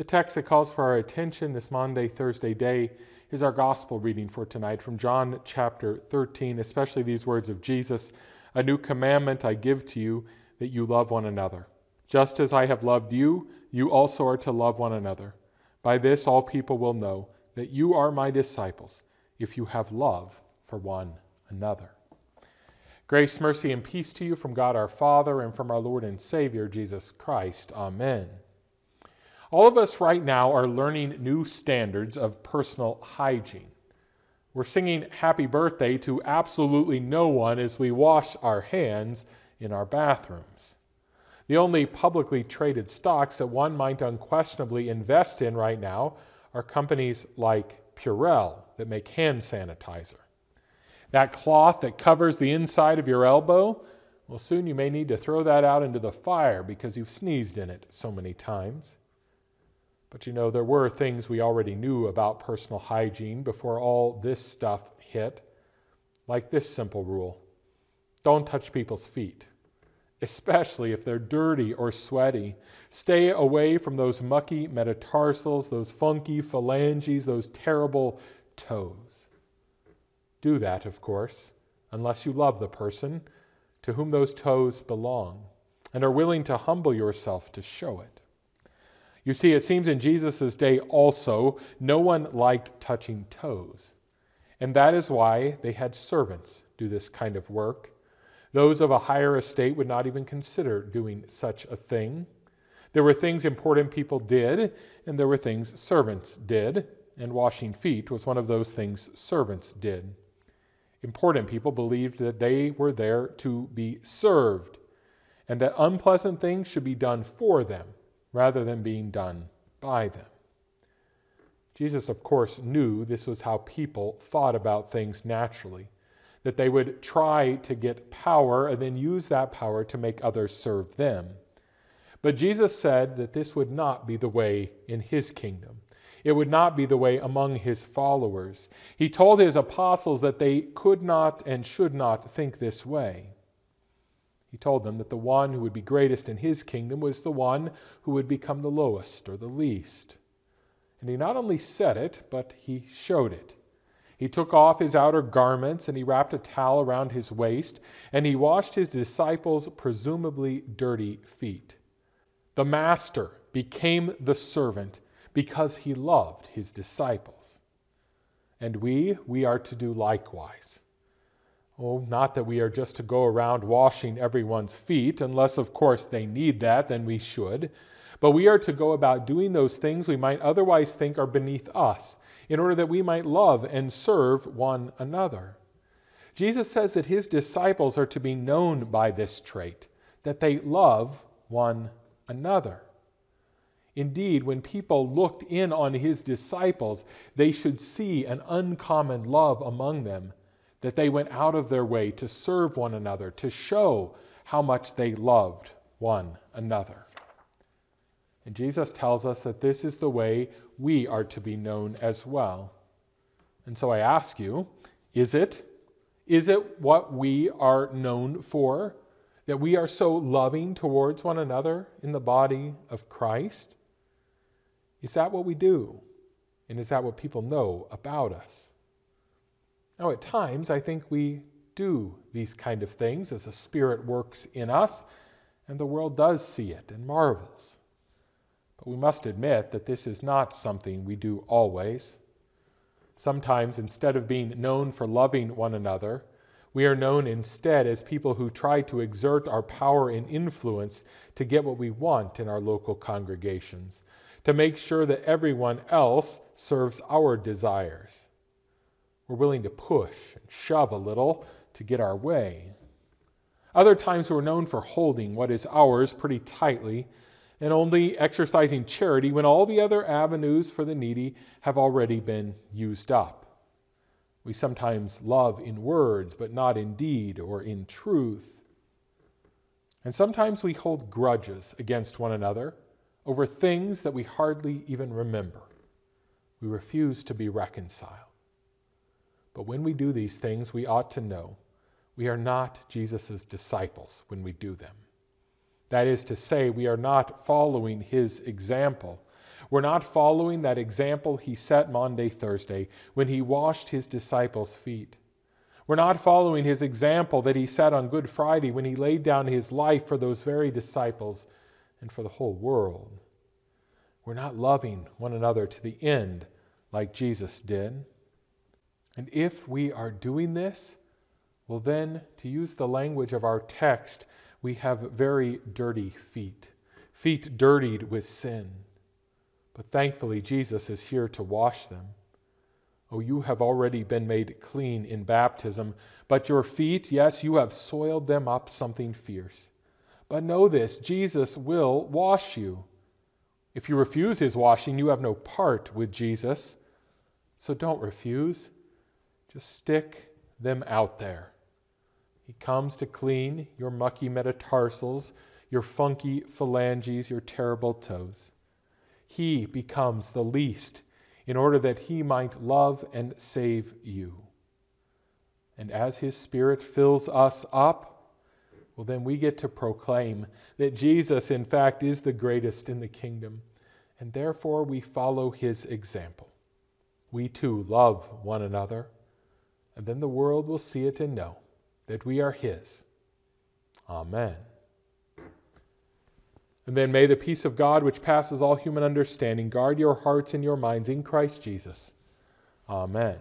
The text that calls for our attention this Maundy, Thursday day is our gospel reading for tonight from John chapter 13, especially these words of Jesus A new commandment I give to you, that you love one another. Just as I have loved you, you also are to love one another. By this all people will know that you are my disciples, if you have love for one another. Grace, mercy, and peace to you from God our Father and from our Lord and Savior, Jesus Christ. Amen. All of us right now are learning new standards of personal hygiene. We're singing happy birthday to absolutely no one as we wash our hands in our bathrooms. The only publicly traded stocks that one might unquestionably invest in right now are companies like Purell that make hand sanitizer. That cloth that covers the inside of your elbow, well, soon you may need to throw that out into the fire because you've sneezed in it so many times. But you know, there were things we already knew about personal hygiene before all this stuff hit, like this simple rule don't touch people's feet, especially if they're dirty or sweaty. Stay away from those mucky metatarsals, those funky phalanges, those terrible toes. Do that, of course, unless you love the person to whom those toes belong and are willing to humble yourself to show it. You see, it seems in Jesus' day also, no one liked touching toes. And that is why they had servants do this kind of work. Those of a higher estate would not even consider doing such a thing. There were things important people did, and there were things servants did, and washing feet was one of those things servants did. Important people believed that they were there to be served, and that unpleasant things should be done for them rather than being done by them. Jesus, of course, knew this was how people thought about things naturally, that they would try to get power and then use that power to make others serve them. But Jesus said that this would not be the way in his kingdom. It would not be the way among his followers. He told his apostles that they could not and should not think this way. He told them that the one who would be greatest in his kingdom was the one who would become the lowest or the least. And he not only said it, but he showed it. He took off his outer garments and he wrapped a towel around his waist and he washed his disciples' presumably dirty feet. The master became the servant because he loved his disciples. And we, we are to do likewise. Oh, not that we are just to go around washing everyone's feet, unless, of course, they need that, then we should. But we are to go about doing those things we might otherwise think are beneath us, in order that we might love and serve one another. Jesus says that his disciples are to be known by this trait, that they love one another. Indeed, when people looked in on his disciples, they should see an uncommon love among them that they went out of their way to serve one another, to show how much they loved one another. And Jesus tells us that this is the way we are to be known as well. And so I ask you, is it? Is it what we are known for? That we are so loving towards one another in the body of Christ? Is that what we do? And is that what people know about us? Now, at times, I think we do these kind of things as the Spirit works in us, and the world does see it and marvels. But we must admit that this is not something we do always. Sometimes, instead of being known for loving one another, we are known instead as people who try to exert our power and influence to get what we want in our local congregations, to make sure that everyone else serves our desires. We're willing to push and shove a little to get our way. Other times we're known for holding what is ours pretty tightly and only exercising charity when all the other avenues for the needy have already been used up. We sometimes love in words, but not in deed or in truth. And sometimes we hold grudges against one another over things that we hardly even remember. We refuse to be reconciled. But when we do these things, we ought to know we are not Jesus' disciples when we do them. That is to say, we are not following his example. We're not following that example he set Maundy, Thursday, when he washed his disciples' feet. We're not following his example that he set on Good Friday when he laid down his life for those very disciples and for the whole world. We're not loving one another to the end like Jesus did. And if we are doing this, well, then, to use the language of our text, we have very dirty feet, feet dirtied with sin. But thankfully, Jesus is here to wash them. Oh, you have already been made clean in baptism, but your feet, yes, you have soiled them up something fierce. But know this Jesus will wash you. If you refuse his washing, you have no part with Jesus. So don't refuse. Just stick them out there. He comes to clean your mucky metatarsals, your funky phalanges, your terrible toes. He becomes the least in order that he might love and save you. And as his Spirit fills us up, well, then we get to proclaim that Jesus, in fact, is the greatest in the kingdom, and therefore we follow his example. We too love one another, and then the world will see it and know that we are his. Amen. And then may the peace of God, which passes all human understanding, guard your hearts and your minds in Christ Jesus. Amen.